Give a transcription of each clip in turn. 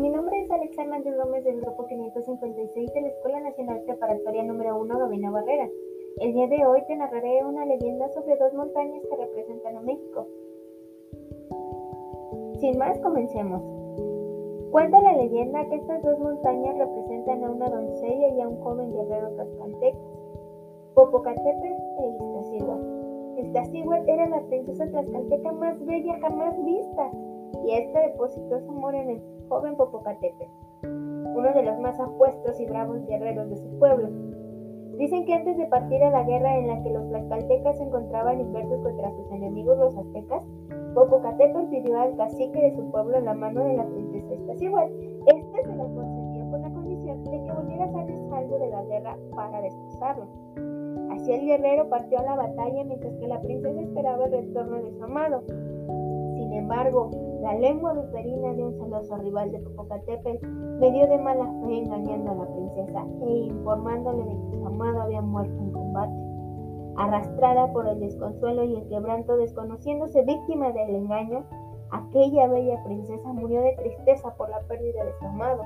mi nombre es Alex Hernández Gómez del Grupo 556 de la Escuela Nacional Preparatoria número 1 Gabina Barrera. El día de hoy te narraré una leyenda sobre dos montañas que representan a México. Sin más, comencemos. Cuenta la leyenda que estas dos montañas representan a una doncella y a un joven guerrero tlaxcalteca, Popocatépetl e Iztaccíhuatl. Iztaccíhuatl era la princesa tlaxcalteca más bella jamás vista y esta depositó su amor en el joven Popocatépetl, uno de los más apuestos y bravos guerreros de su pueblo. Dicen que antes de partir a la guerra en la que los tlaxcaltecas se encontraban inversos contra sus enemigos los aztecas, Popocatépetl pidió al cacique de su pueblo la mano de la princesa Iztaccíhuatl. Este se la concedió con la condición de que volviera a salir salvo de la guerra para desposarlo. Así el guerrero partió a la batalla mientras que la princesa esperaba el retorno de su amado. Sin embargo, la lengua viperina de un celoso rival de Popocatépetl me dio de mala fe engañando a la princesa e informándole de que su amado había muerto en combate. Arrastrada por el desconsuelo y el quebranto, desconociéndose víctima del engaño, aquella bella princesa murió de tristeza por la pérdida de su amado.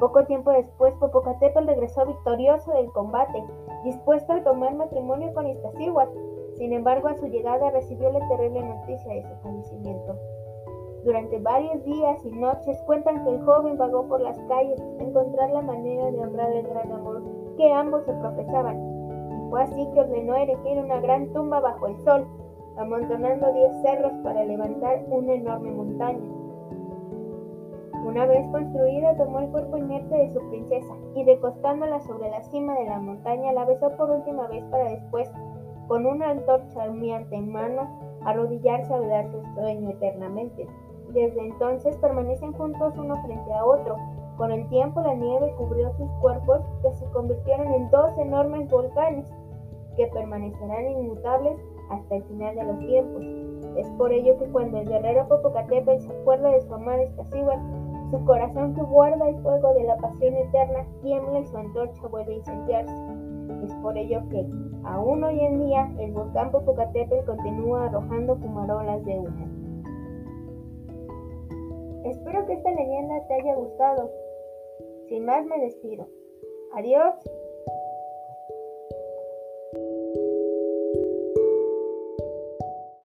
Poco tiempo después, Popocatépetl regresó victorioso del combate, dispuesto a tomar matrimonio con Iztaccíhuatl. Sin embargo, a su llegada recibió la terrible noticia de su fallecimiento. Durante varios días y noches cuentan que el joven vagó por las calles a encontrar la manera de honrar el gran amor que ambos se profesaban. Y fue así que ordenó erigir una gran tumba bajo el sol, amontonando diez cerros para levantar una enorme montaña. Una vez construida, tomó el cuerpo inerte de su princesa y recostándola sobre la cima de la montaña, la besó por última vez para después, con una antorcha humeante en mano, arrodillarse a ver su sueño eternamente. Desde entonces permanecen juntos uno frente a otro. Con el tiempo la nieve cubrió sus cuerpos que se convirtieron en dos enormes volcanes que permanecerán inmutables hasta el final de los tiempos. Es por ello que cuando el guerrero Popocatépetl se acuerda de su amada Iztaccíhuatl, su corazón que guarda el fuego de la pasión eterna tiembla y su antorcha vuelve a incendiarse. Es por ello que, aún hoy en día, el volcán Popocatépetl continúa arrojando fumarolas de humo. Espero que esta leyenda te haya gustado. Sin más me despido. Adiós.